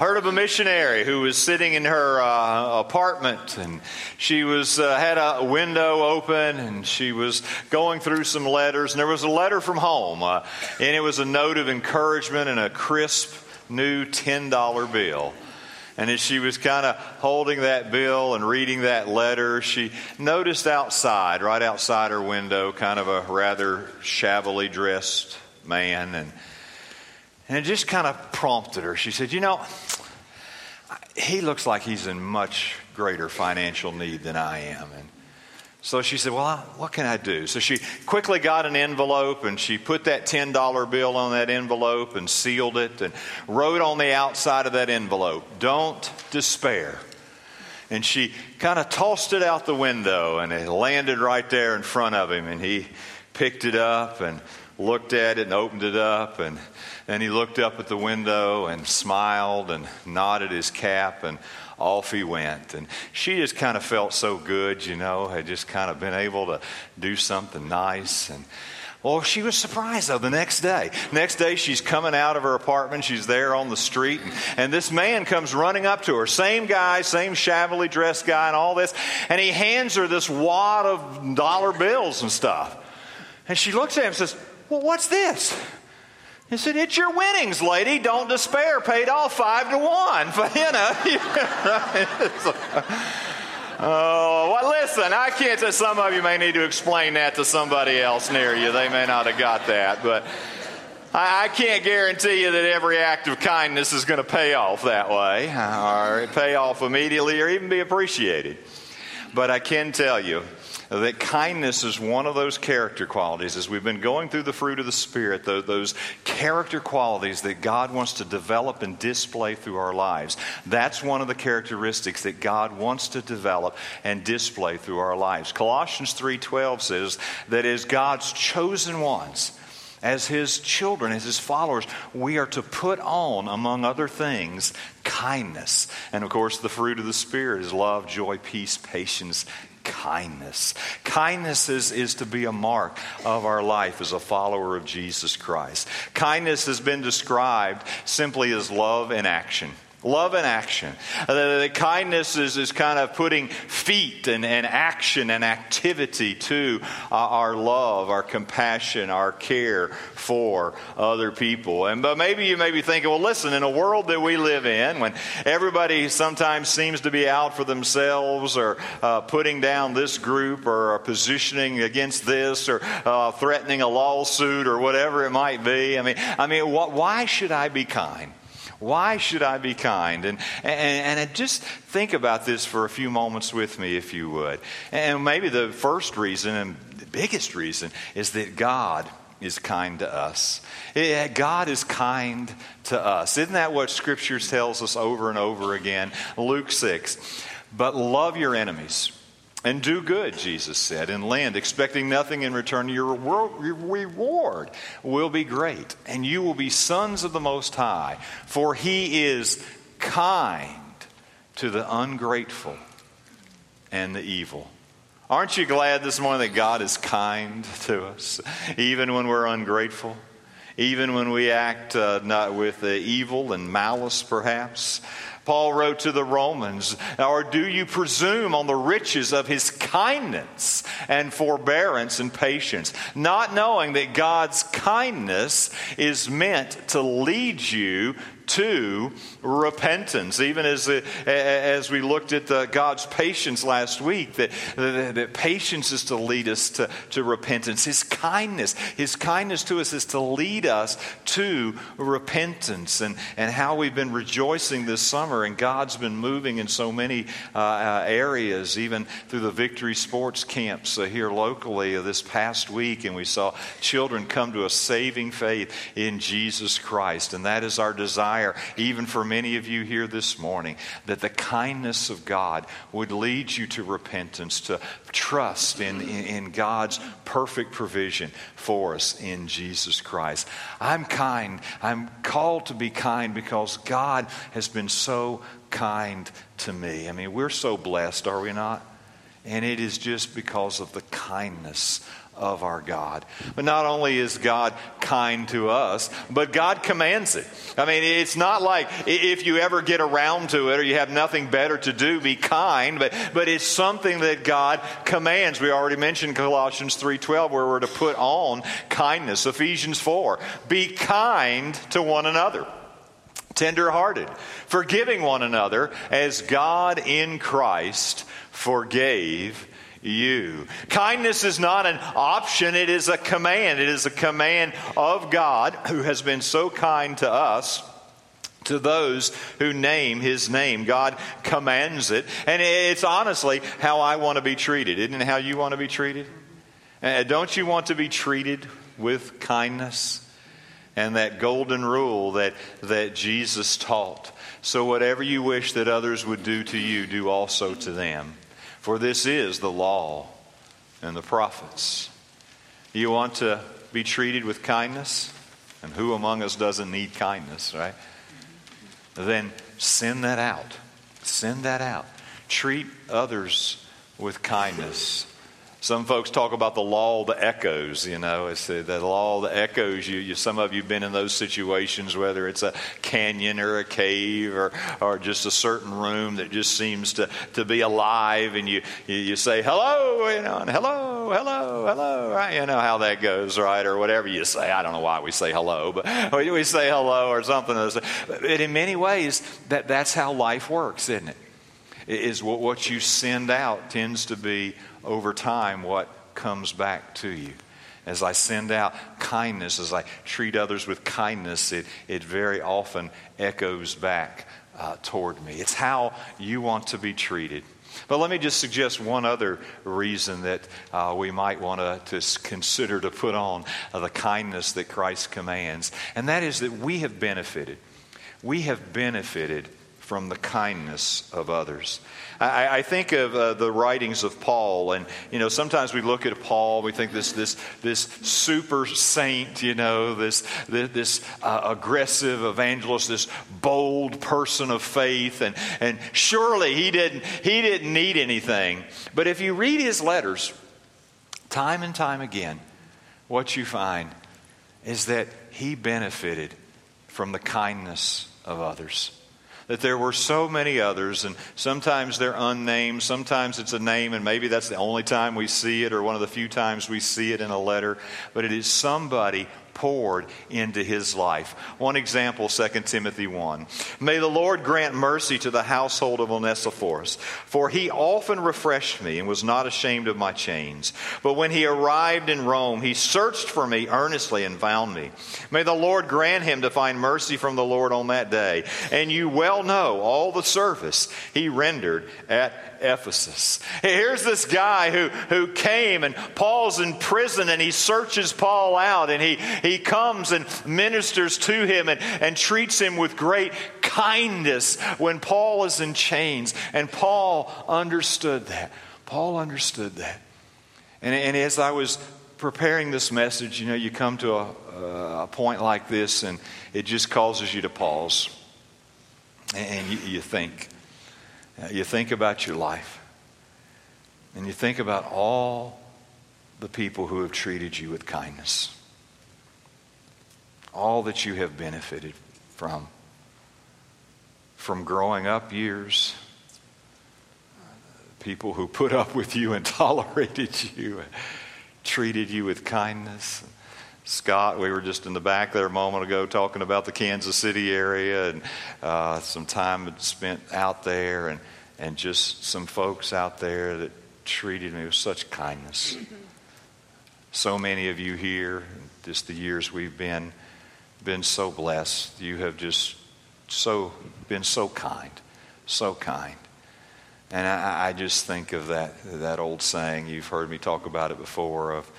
heard of a missionary who was sitting in her uh, apartment and she was uh, had a window open and she was going through some letters and there was a letter from home uh, and it was a note of encouragement and a crisp new $10 bill and as she was kind of holding that bill and reading that letter, she noticed outside, right outside her window, kind of a rather shabbily dressed man. And and it just kind of prompted her. She said, You know, he looks like he's in much greater financial need than I am. And so she said, Well, what can I do? So she quickly got an envelope and she put that $10 bill on that envelope and sealed it and wrote on the outside of that envelope, Don't despair. And she kind of tossed it out the window and it landed right there in front of him. And he picked it up and looked at it and opened it up and then he looked up at the window and smiled and nodded his cap and off he went and she just kind of felt so good you know had just kind of been able to do something nice and well, she was surprised though the next day. Next day, she's coming out of her apartment. She's there on the street, and, and, this man comes running up to her. Same guy, same shabbily dressed guy, and all this. And he hands her this wad of dollar bills and stuff. And she looks at him and says, well, what's this? He said, It's your winnings, lady. Don't despair. Paid off five to one. you know. oh, well, listen, I can't say some of you may need to explain that to somebody else near you. They may not have got that. But I, I can't guarantee you that every act of kindness is going to pay off that way, or pay off immediately, or even be appreciated. But I can tell you, that kindness is one of those character qualities. As we've been going through the fruit of the Spirit, those character qualities that God wants to develop and display through our lives. That's one of the characteristics that God wants to develop and display through our lives. Colossians 3:12 says that as God's chosen ones, as his children, as his followers, we are to put on, among other things, kindness. And of course, the fruit of the Spirit is love, joy, peace, patience, kindness. Kindness is, is to be a mark of our life as a follower of Jesus Christ. Kindness has been described simply as love in action. Love and action. Uh, the, the, kindness is, is kind of putting feet and, and action and activity to uh, our love, our compassion, our care for other people. And but maybe you may be thinking, well, listen, in a world that we live in, when everybody sometimes seems to be out for themselves or uh, putting down this group or positioning against this or uh, threatening a lawsuit or whatever it might be. I mean, I mean, wh- why should I be kind? Why should I be kind? And, and, and just think about this for a few moments with me, if you would. And maybe the first reason and the biggest reason is that God is kind to us. Eh, eh, God is kind to us. Isn't that what Scripture tells us over and over again? Luke 6. But love your enemies. And do good, Jesus said, and lend, expecting nothing in return. Your reward will be great, and you will be sons of the Most High, for He is kind to the ungrateful and the evil. Aren't you glad this morning that God is kind to us, even when we're ungrateful? Even when we act uh, not with uh, evil and malice, perhaps? Paul wrote to the Romans, Or do you presume on the riches of his kindness and forbearance and patience, not knowing that God's kindness is meant to lead you to repentance. Even as, uh, as we looked at the, God's patience last week, that, that, that, patience is to lead us to, to repentance. His kindness, His kindness to us is to lead us to repentance. And, and how we've been rejoicing this summer, and God's been moving in so many uh, uh, areas, even through the Victory Sports camps uh, here locally this past week. And we saw children come to a saving faith in Jesus Christ. And that is our desire desire, even for many of you here this morning, that the kindness of God would lead you to repentance, to trust in, in, in God's perfect provision for us in Jesus Christ. I'm kind. I'm called to be kind because God has been so kind to me. I mean, we're so blessed, are we not? And it is just because of the kindness of our God. But not only is God kind to us, but God commands it. I mean, it's not like if you ever get around to it or you have nothing better to do, be kind, but, but it's something that God commands. We already mentioned Colossians 3.12 where we're to put on kindness. Ephesians 4, be kind to one another tenderhearted, forgiving one another as God in Christ forgave you. Kindness is not an option, it is a command. It is a command of God who has been so kind to us to those who name his name. God commands it. And it's honestly how I want to be treated. Isn't it how you want to be treated? Uh, don't you want to be treated with kindness? And that golden rule that, that Jesus taught. So, whatever you wish that others would do to you, do also to them. For this is the law and the prophets. You want to be treated with kindness? And who among us doesn't need kindness, right? Then send that out. Send that out. Treat others with kindness. Some folks talk about the law of the echoes, you know. It's the, the law of the echoes. You, you, some of you have been in those situations, whether it's a canyon or a cave or, or just a certain room that just seems to, to be alive, and you, you, you say, hello, you know, and hello, hello, hello, right? You know how that goes, right? Or whatever you say. I don't know why we say hello, but we say hello or something. But in many ways, that, that's how life works, isn't it? Is what, what you send out tends to be over time what comes back to you. As I send out kindness, as I treat others with kindness, it, it very often echoes back uh, toward me. It's how you want to be treated. But let me just suggest one other reason that uh, we might want to consider to put on uh, the kindness that Christ commands, and that is that we have benefited. We have benefited from the kindness of others. I, I think of uh, the writings of Paul, and you know, sometimes we look at Paul, we think this this this super saint, you know, this this, this uh, aggressive evangelist, this bold person of faith, and and surely he didn't he didn't need anything. But if you read his letters, time and time again, what you find is that he benefited from the kindness of others that there were so many others, and sometimes they're unnamed, sometimes it's a name, and maybe that's the only time we see it or one of the few times we see it in a letter, but it is somebody poured into his life. One example, 2 Timothy 1. May the Lord grant mercy to the household of Onesiphorus, for he often refreshed me and was not ashamed of my chains. But when he arrived in Rome, he searched for me earnestly and found me. May the Lord grant him to find mercy from the Lord on that day. And you well know all the service he rendered at Ephesus. Here's this guy who, who came, and Paul's in prison, and he searches Paul out, and he, he comes and ministers to him and, and treats him with great kindness when Paul is in chains. And Paul understood that. Paul understood that. And, and as I was preparing this message, you know, you come to a, a point like this, and it just causes you to pause. And you, you think uh, you think about your life and you think about all the people who have treated you with kindness, all that you have benefited from, from growing up years, people who put up with you and tolerated you, treated you with kindness. Scott, we were just in the back there a moment ago talking about the Kansas City area and uh, some time spent out there and, and just some folks out there that treated me with such kindness. So many of you here, just the years we've been, been so blessed. You have just so been so kind, so kind. And I, I just think of that that old saying you've heard me talk about it before of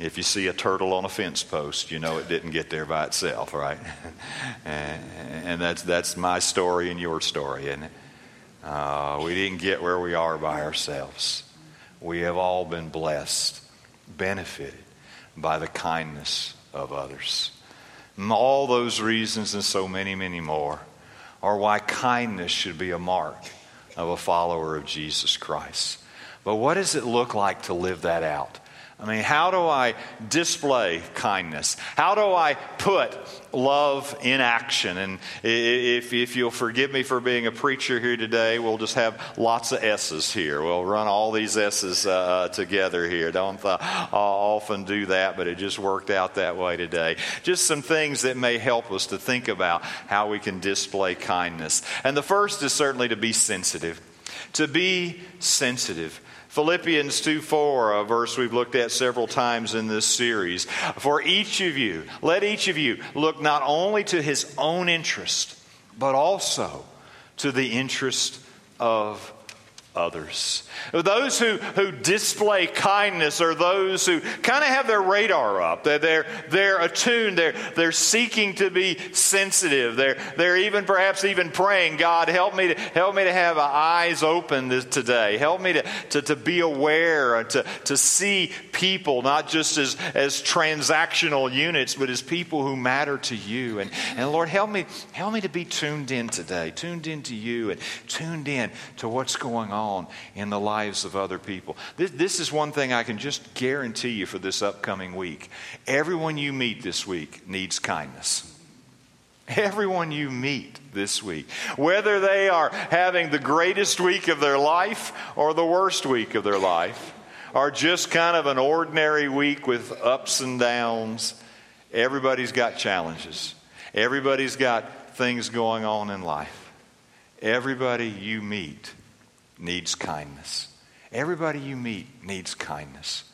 if you see a turtle on a fence post, you know it didn't get there by itself, right? and, and, that's that's my story and your story, and uh, we didn't get where we are by ourselves. We have all been blessed, benefited by the kindness of others. All those reasons and so many, many more are why kindness should be a mark of a follower of Jesus Christ. But what does it look like to live that out? I mean, how do I display kindness? How do I put love in action? And if, if you'll forgive me for being a preacher here today, we'll just have lots of S's here. We'll run all these S's uh, uh together here. Don't th- often do that, but it just worked out that way today. Just some things that may help us to think about how we can display kindness. And the first is certainly to be sensitive. To be sensitive. Philippians 2 4, a verse we've looked at several times in this series. For each of you, let each of you look not only to his own interest, but also to the interest of others. Those who, who display kindness are those who kind of have their radar up. They're, they're, they're attuned. They're, they're seeking to be sensitive. They're, they're even perhaps even praying, God, help me to, help me to have eyes open this, today. Help me to, to, to be aware and to, to see people, not just as, as transactional units, but as people who matter to you. And, and Lord, help me, help me to be tuned in today, tuned in to you and tuned in to what's going on in the lives of other people. This, this is one thing I can just guarantee you for this upcoming week. Everyone you meet this week needs kindness. Everyone you meet this week, whether they are having the greatest week of their life or the worst week of their life, or just kind of an ordinary week with ups and downs, everybody's got challenges. Everybody's got things going on in life. Everybody you meet needs kindness. Everybody you meet needs kindness.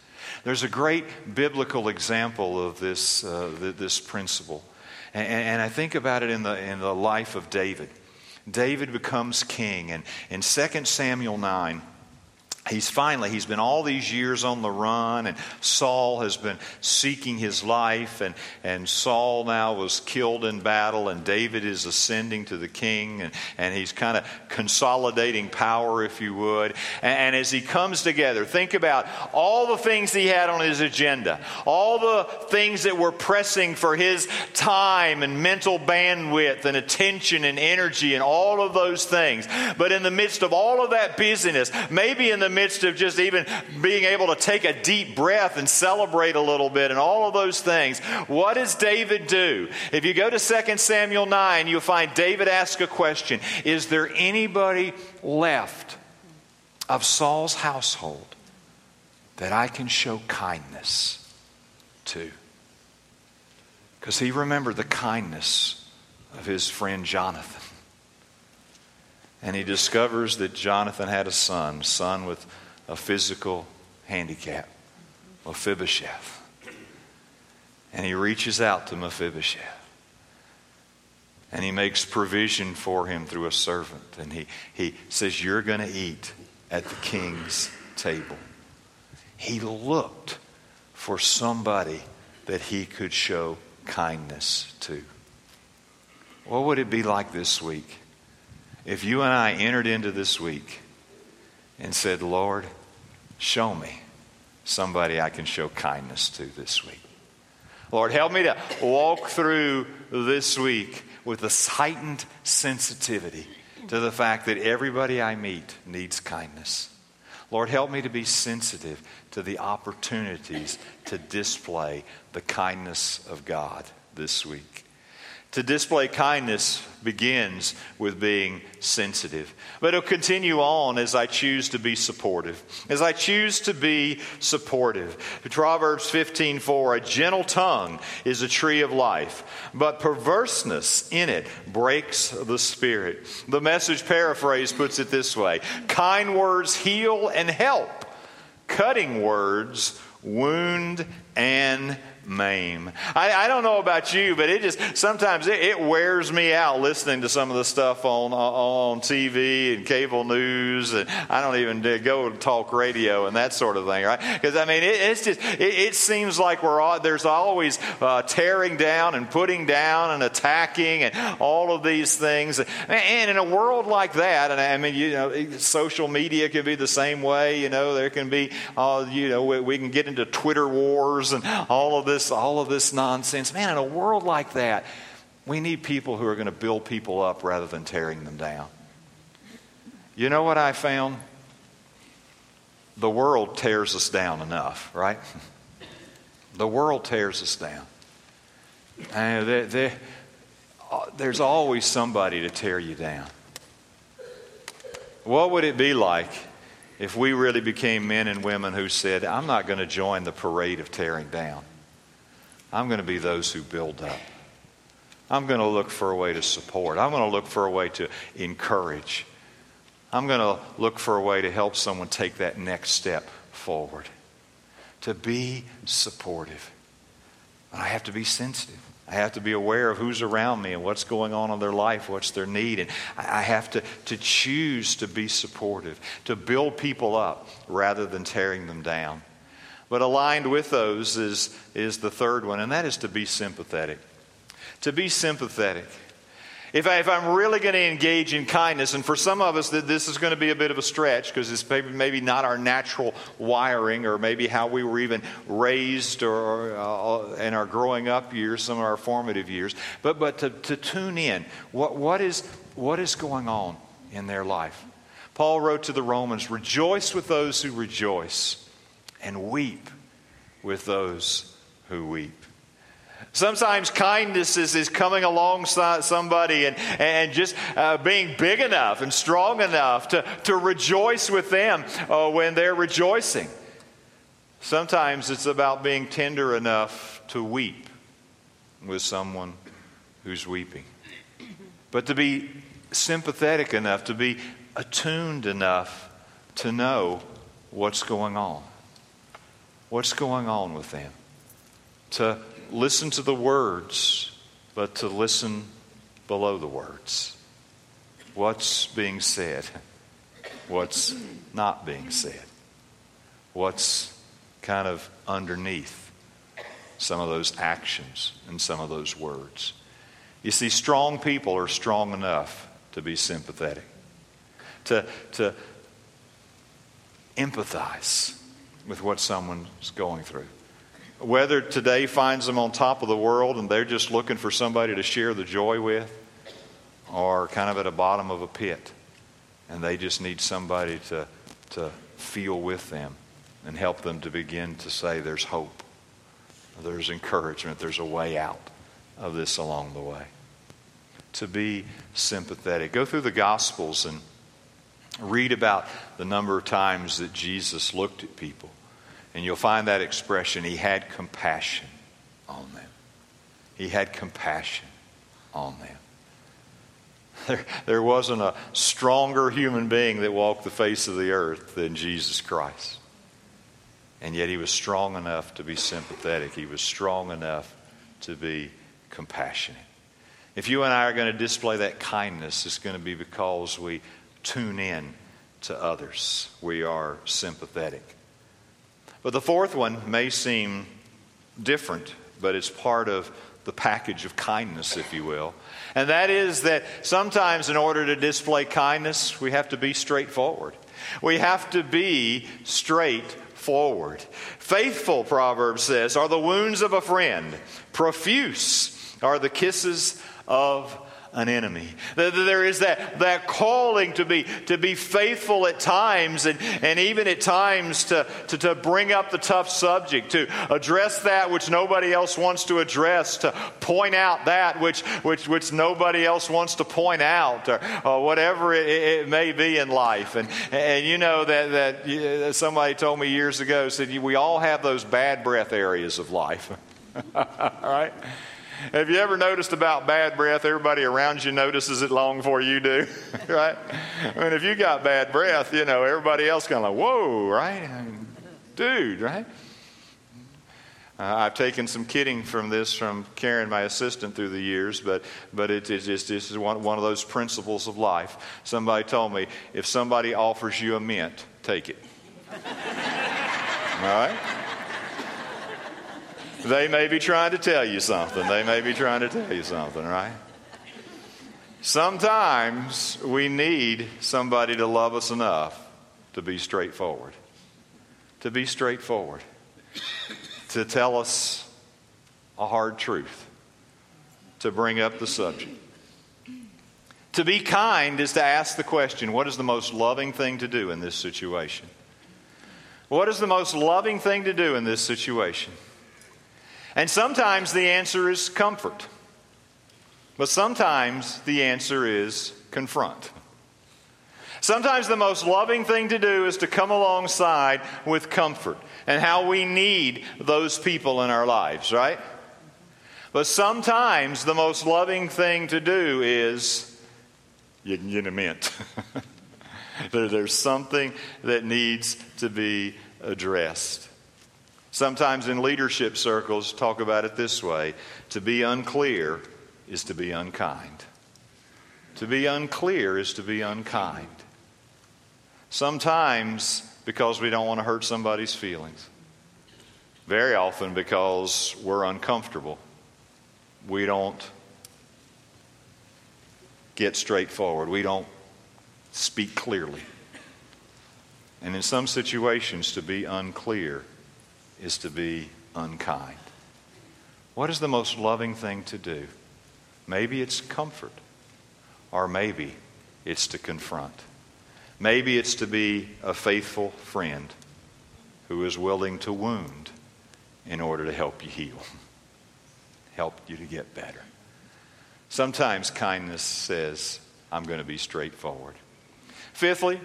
There's a great biblical example of this, uh, this principle. And, and, I think about it in the, in the life of David. David becomes king. And in 2 Samuel 9, he's finally he's been all these years on the run and saul has been seeking his life and, and saul now was killed in battle and david is ascending to the king and, and he's kind of consolidating power if you would. And, and as he comes together think about all the things he had on his agenda all the things that were pressing for his time and mental bandwidth and attention and energy and all of those things. But in the midst of all of that busyness maybe in the midst of just even being able to take a deep breath and celebrate a little bit and all of those things, what does David do? If you go to 2 Samuel 9, you'll find David ask a question Is there anybody left of Saul's household that I can show kindness to? Because he remembered the kindness of his friend Jonathan. And he discovers that Jonathan had a son, son with a physical handicap, Mephibosheth. And he reaches out to Mephibosheth. And he makes provision for him through a servant. And he, he says, You're going to eat at the king's table. He looked for somebody that he could show kindness to. What would it be like this week? If you and I entered into this week and said, Lord, show me somebody I can show kindness to this week. Lord, help me to walk through this week with a heightened sensitivity to the fact that everybody I meet needs kindness. Lord, help me to be sensitive to the opportunities to display the kindness of God this week. To display kindness begins with being sensitive. But it'll continue on as I choose to be supportive. As I choose to be supportive. Proverbs 15:4 A gentle tongue is a tree of life, but perverseness in it breaks the spirit. The message paraphrase puts it this way Kind words heal and help. Cutting words wound and maim. I, I, don't know about you, but it just sometimes it, it, wears me out listening to some of the stuff on on TV and cable news, and I don't even go to talk radio and that sort of thing, right? Because I mean, it, it's just it, it, seems like we're all, there's always uh, tearing down and putting down and attacking and all of these things, and in a world like that, and I mean, you know, social media can be the same way. You know, there can be, uh, you know, we, we can get into Twitter wars and all of this this, all of this nonsense. Man, in a world like that, we need people who are going to build people up rather than tearing them down. You know what I found? The world tears us down enough, right? The world tears us down. They, they, there's always somebody to tear you down. What would it be like if we really became men and women who said, I'm not going to join the parade of tearing down? I'm going to be those who build up. I'm going to look for a way to support. I'm going to look for a way to encourage. I'm going to look for a way to help someone take that next step forward. To be supportive. But I have to be sensitive. I have to be aware of who's around me and what's going on in their life, what's their need. And I have to, to choose to be supportive, to build people up rather than tearing them down. But aligned with those is, is the third one, and that is to be sympathetic. To be sympathetic. If, I, if I'm really going to engage in kindness, and for some of us, this is going to be a bit of a stretch because it's maybe, maybe not our natural wiring or maybe how we were even raised or uh, in our growing up years, some of our formative years. But, but to, to tune in, what, what, is, what is going on in their life? Paul wrote to the Romans Rejoice with those who rejoice, and weep with those who weep. Sometimes kindness is, is coming alongside somebody and, and just uh, being big enough and strong enough to, to rejoice with them uh, when they're rejoicing. Sometimes it's about being tender enough to weep with someone who's weeping. But to be sympathetic enough, to be attuned enough to know what's going on. What's going on with them? To listen to the words, but to listen below the words. What's being said? What's not being said? What's kind of underneath some of those actions and some of those words? You see, strong people are strong enough to be sympathetic, to, to empathize with what someone's going through. Whether today finds them on top of the world and they're just looking for somebody to share the joy with, or kind of at the bottom of a pit and they just need somebody to, to feel with them and help them to begin to say there's hope, there's encouragement, there's a way out of this along the way. To be sympathetic. Go through the Gospels and read about the number of times that Jesus looked at people and you'll find that expression, he had compassion on them. He had compassion on them. There, there wasn't a stronger human being that walked the face of the earth than Jesus Christ. And yet he was strong enough to be sympathetic. He was strong enough to be compassionate. If you and I are going to display that kindness, it's going to be because we tune in to others. We are sympathetic. But the fourth one may seem different, but it's part of the package of kindness, if you will. And that is that sometimes, in order to display kindness, we have to be straightforward. We have to be straightforward. Faithful, Proverbs says, are the wounds of a friend, profuse are the kisses of an enemy. There is that, that calling to be, to be faithful at times and, and even at times to, to, to bring up the tough subject, to address that which nobody else wants to address, to point out that which, which, which nobody else wants to point out, or, or whatever it, it, may be in life. And, and you know that, that somebody told me years ago, said, we all have those bad breath areas of life. all right? Have you ever noticed about bad breath? Everybody around you notices it long before you do, right? I mean, if you got bad breath, you know, everybody else kind of like, whoa, right? Dude, right? Uh, I've taken some kidding from this from Karen, my assistant, through the years, but, but it, it's just this is one, one of those principles of life. Somebody told me if somebody offers you a mint, take it. All right? They may be trying to tell you something. They may be trying to tell you something, right? Sometimes we need somebody to love us enough to be straightforward. To be straightforward. To tell us a hard truth. To bring up the subject. To be kind is to ask the question what is the most loving thing to do in this situation? What is the most loving thing to do in this situation? And sometimes the answer is comfort. But sometimes the answer is confront. Sometimes the most loving thing to do is to come alongside with comfort and how we need those people in our lives, right? But sometimes the most loving thing to do is you can get a mint. there, there's something that needs to be addressed. Sometimes in leadership circles, talk about it this way to be unclear is to be unkind. To be unclear is to be unkind. Sometimes because we don't want to hurt somebody's feelings. Very often because we're uncomfortable. We don't get straightforward. We don't speak clearly. And in some situations, to be unclear is to be unkind. What is the most loving thing to do? Maybe it's comfort, or maybe it's to confront. Maybe it's to be a faithful friend who is willing to wound in order to help you heal, help you to get better. Sometimes kindness says, I'm going to be straightforward. Fifthly,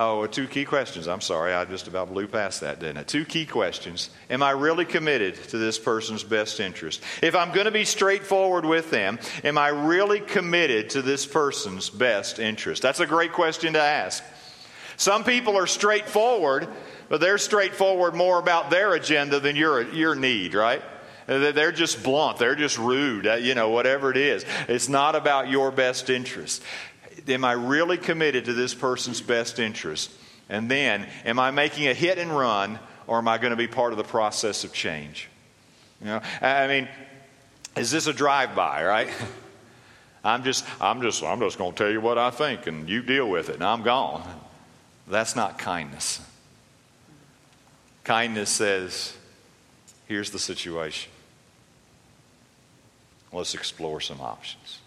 oh, two key questions. I'm sorry, I just about blew past that, didn't I? Two key questions. Am I really committed to this person's best interest? If I'm going to be straightforward with them, am I really committed to this person's best interest? That's a great question to ask. Some people are straightforward, but they're straightforward more about their agenda than your, your need, right? They're just blunt. They're just rude, uh, you know, whatever it is. It's not about your best interest. Am I really committed to this person's best interest? And then, am I making a hit and run, or am I going to be part of the process of change? You know, I mean, is this a drive-by, right? I'm just, I'm just, I'm just going to tell you what I think, and you deal with it, and I'm gone. That's not kindness. Kindness says, here's the situation. Let's explore some options.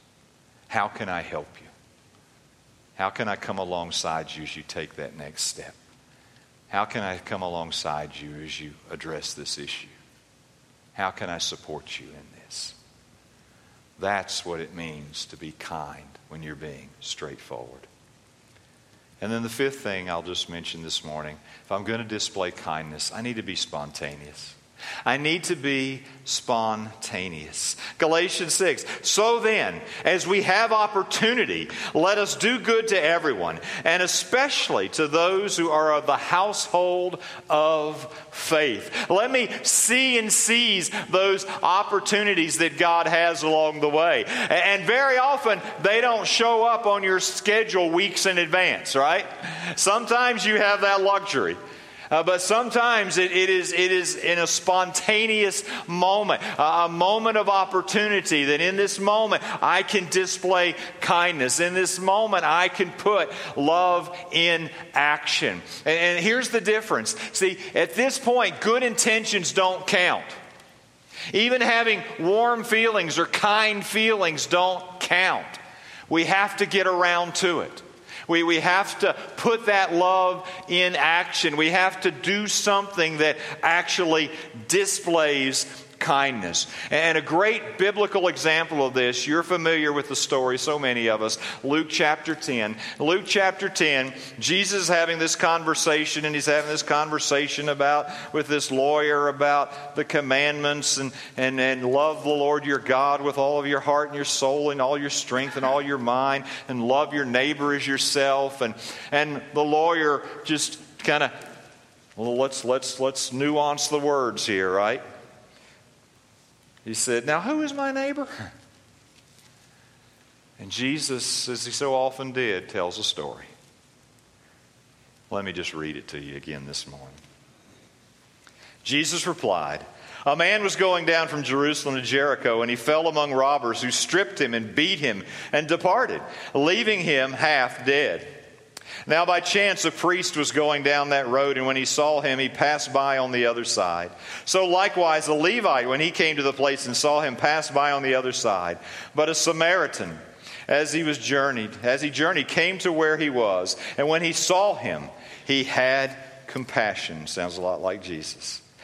How can I help you? How can I come alongside you as you take that next step? How can I come alongside you as you address this issue? How can I support you in this? That's what it means to be kind when you're being straightforward. And then the fifth thing I'll just mention this morning if I'm going to display kindness, I need to be spontaneous. I need to be spontaneous. Galatians 6. So then, as we have opportunity, let us do good to everyone, and especially to those who are of the household of faith. Let me see and seize those opportunities that God has along the way. And very often, they don't show up on your schedule weeks in advance, right? Sometimes you have that luxury. Uh, but sometimes it, it, is, it is in a spontaneous moment, uh, a moment of opportunity that in this moment I can display kindness. In this moment I can put love in action. And, and here's the difference. See, at this point, good intentions don't count. Even having warm feelings or kind feelings don't count. We have to get around to it. We, we have to put that love in action. We have to do something that actually displays kindness. And a great biblical example of this, you're familiar with the story, so many of us, Luke chapter 10. Luke chapter 10, Jesus is having this conversation, and he's having this conversation about with this lawyer about the commandments and, and, and love the Lord your God with all of your heart and your soul and all your strength and all your mind, and love your neighbor as yourself. And, and the lawyer just kind of well, let's let's let's nuance the words here, right? He said, Now, who is my neighbor? And Jesus, as he so often did, tells a story. Let me just read it to you again this morning. Jesus replied, A man was going down from Jerusalem to Jericho, and he fell among robbers who stripped him and beat him and departed, leaving him half dead. Now, by chance, a priest was going down that road, and when he saw him, he passed by on the other side. So, likewise, a Levite, when he came to the place and saw him, passed by on the other side. But a Samaritan, as he was journeyed, as he journeyed, came to where he was, and when he saw him, he had compassion. Sounds a lot like Jesus.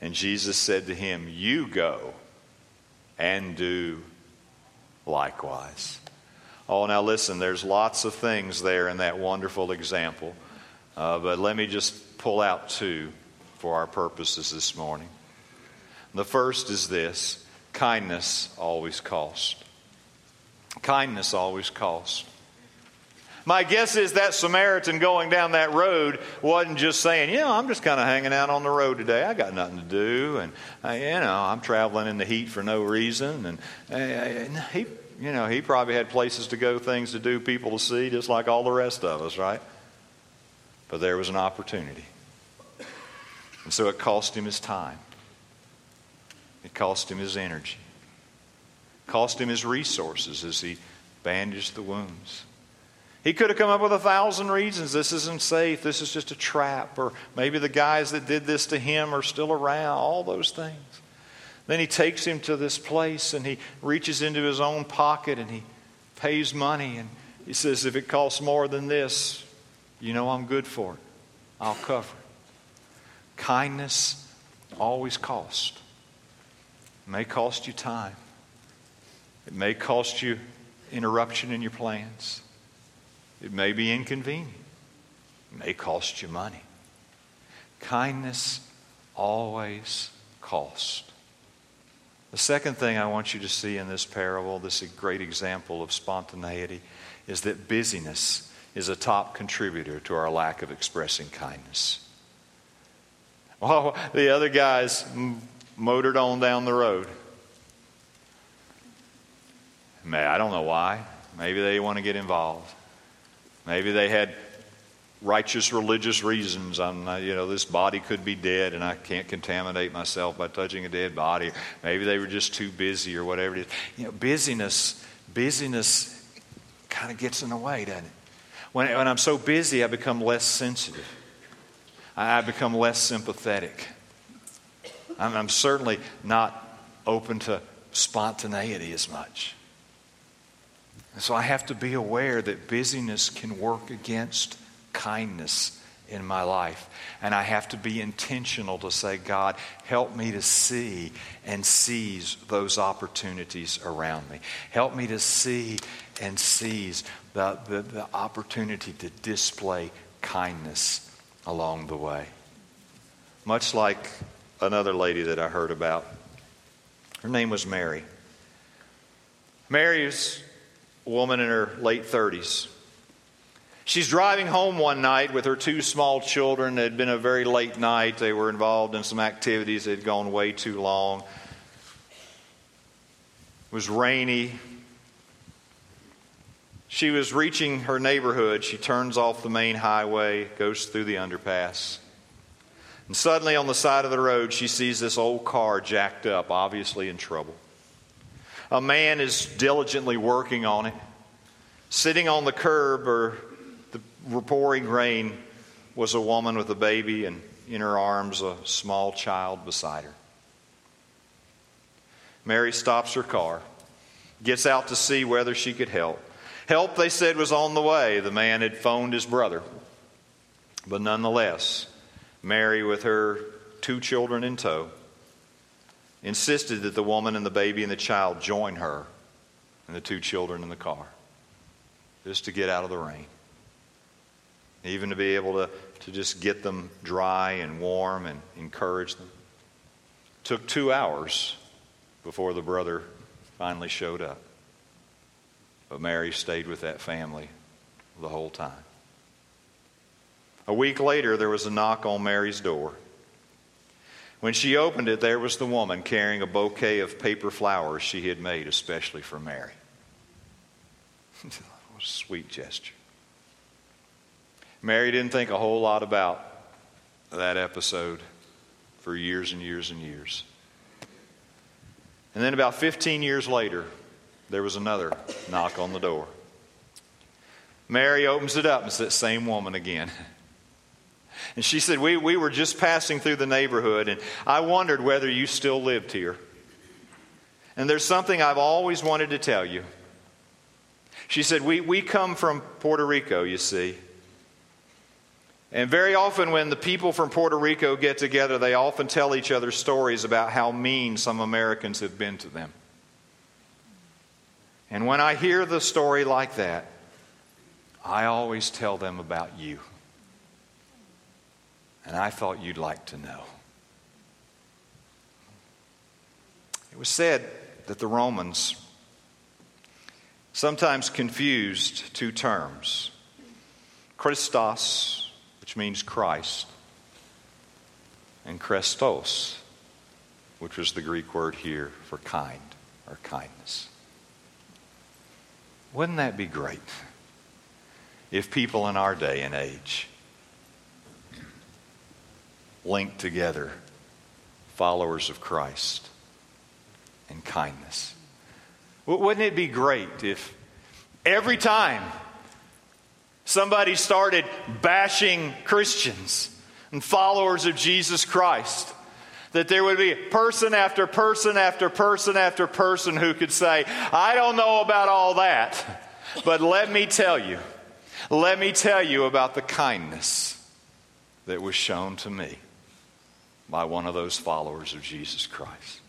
And Jesus said to him, You go and do likewise. Oh, now listen, there's lots of things there in that wonderful example. Uh, but let me just pull out two for our purposes this morning. The first is this kindness always costs. Kindness always costs. My guess is that Samaritan going down that road wasn't just saying, you know, I'm just kind of hanging out on the road today. I got nothing to do, and uh, you know, I'm traveling in the heat for no reason. And, uh, and he, you know, he probably had places to go, things to do, people to see, just like all the rest of us, right? But there was an opportunity, and so it cost him his time. It cost him his energy. It cost him his resources as he bandaged the wounds. He could have come up with a thousand reasons. This isn't safe. This is just a trap. Or maybe the guys that did this to him are still around. All those things. Then he takes him to this place and he reaches into his own pocket and he pays money. And he says, If it costs more than this, you know I'm good for it. I'll cover it. Kindness always costs. It may cost you time, it may cost you interruption in your plans. It may be inconvenient, it may cost you money. Kindness always costs. The second thing I want you to see in this parable, this great example of spontaneity, is that busyness is a top contributor to our lack of expressing kindness. Well, the other guys motored on down the road. May I don't know why. Maybe they want to get involved. Maybe they had righteous religious reasons. I'm you know, this body could be dead and I can't contaminate myself by touching a dead body. Maybe they were just too busy or whatever it is. You know, busyness, busyness kind of gets in the way, doesn't it? When, when I'm so busy, I become less sensitive. I become less sympathetic. I'm, I'm certainly not open to spontaneity as much. And so I have to be aware that busyness can work against kindness in my life. And I have to be intentional to say, God, help me to see and seize those opportunities around me. Help me to see and seize the, the, the opportunity to display kindness along the way. Much like another lady that I heard about. Her name was Mary. Mary is woman in her late 30s. She's driving home one night with her two small children. It had been a very late night. They were involved in some activities that had gone way too long. It was rainy. She was reaching her neighborhood. She turns off the main highway, goes through the underpass. And suddenly, on the side of the road, she sees this old car jacked up, obviously in trouble. A man is diligently working on it. Sitting on the curb or the pouring rain was a woman with a baby and in her arms a small child beside her. Mary stops her car, gets out to see whether she could help. Help, they said, was on the way. The man had phoned his brother. But nonetheless, Mary, with her two children in tow, insisted that the woman and the baby and the child join her and the two children in the car just to get out of the rain. Even to be able to, to just get them dry and warm and encourage them. It took two hours before the brother finally showed up. But Mary stayed with that family the whole time. A week later, there was a knock on Mary's door. When she opened it, there was the woman carrying a bouquet of paper flowers she had made especially for Mary. what a sweet gesture. Mary didn't think a whole lot about that episode for years and years and years. And then about 15 years later, there was another knock on the door. Mary opens it up. And it's that same woman again. And she said, we, we were just passing through the neighborhood, and I wondered whether you still lived here. And there's something I've always wanted to tell you. She said, We, we come from Puerto Rico, you see. And very often, when the people from Puerto Rico get together, they often tell each other stories about how mean some Americans have been to them. And when I hear the story like that, I always tell them about you. And I thought you'd like to know. It was said that the Romans sometimes confused two terms Christos, which means Christ, and chrestos, which was the Greek word here for kind or kindness. Wouldn't that be great if people in our day and age linked together followers of Christ and kindness? Wouldn't it be great if every time somebody started bashing Christians and followers of Jesus Christ, that there would be person after person after person after person who could say, I don't know about all that, but let me tell you, let me tell you about the kindness that was shown to me by one of those followers of Jesus Christ.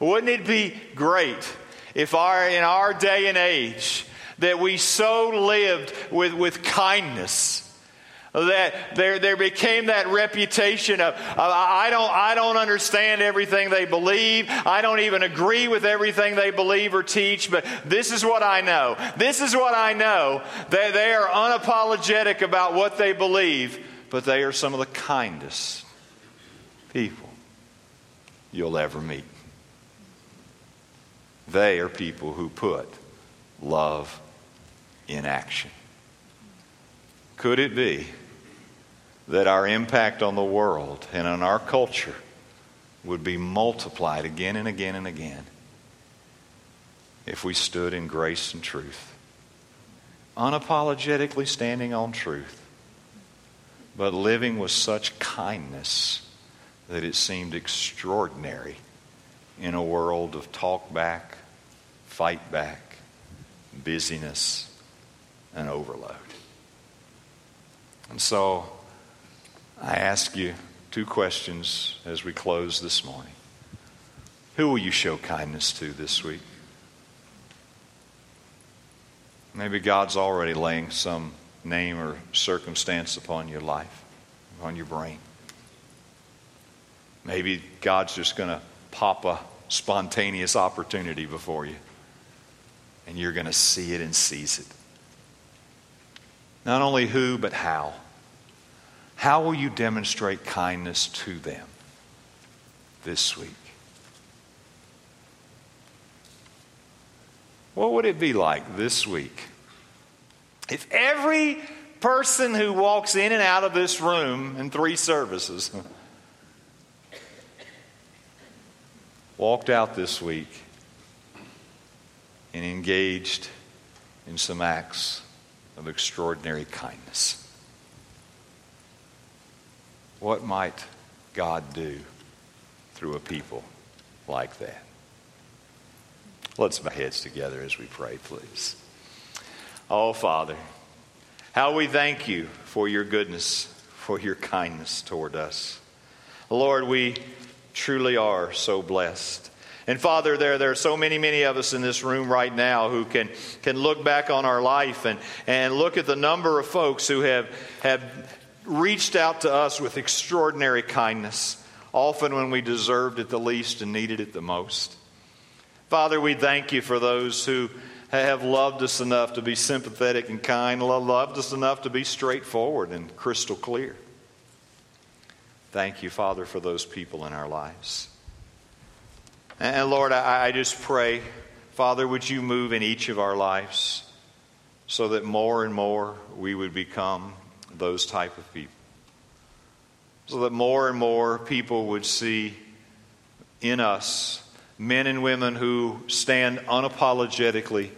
Wouldn't it be great if our, in our day and age, that we so lived with, with kindness that there, there became that reputation of, I, don't, I don't understand everything they believe. I don't even agree with everything they believe or teach, but this is what I know. This is what I know. That they are unapologetic about what they believe, but they are some of the kindest people you'll ever meet. They are people who put love in action. Could it be that our impact on the world and on our culture would be multiplied again and again and again if we stood in grace and truth? Unapologetically standing on truth, but living with such kindness that it seemed extraordinary in a world of talk back, fight back, busyness, and overload. And so I ask you two questions as we close this morning. Who will you show kindness to this week? Maybe God's already laying some name or circumstance upon your life, upon your brain. Maybe God's just going to pop a spontaneous opportunity before you. And you're going to see it and seize it. Not only who, but how. How will you demonstrate kindness to them this week? What would it be like this week if every person who walks in and out of this room in three services walked out this week and engaged in some acts of extraordinary kindness. What might God do through a people like that? Let's bow heads together as we pray, please. Oh, Father, how we thank you for your goodness, for your kindness toward us. Lord, we truly are so blessed. And Father, there, there are so many, many of us in this room right now who can, can look back on our life and, and look at the number of folks who have, have reached out to us with extraordinary kindness, often when we deserved it the least and needed it the most. Father, we thank you for those who have loved us enough to be sympathetic and kind, loved us enough to be straightforward and crystal clear. Thank you, Father, for those people in our lives. And Lord, I, just pray, Father, would you move in each of our lives so that more and more we would become those type of people. So that more and more people would see in us men and women who stand unapologetically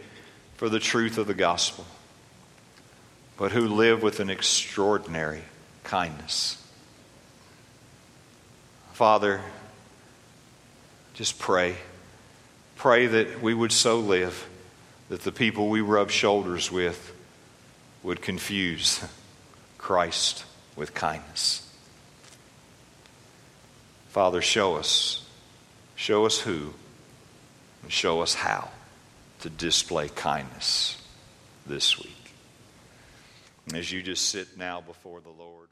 for the truth of the gospel, but who live with an extraordinary kindness. Father, just pray. Pray that we would so live that the people we rub shoulders with would confuse Christ with kindness. Father, show us. Show us who, and show us how to display kindness this week. As you just sit now before the Lord.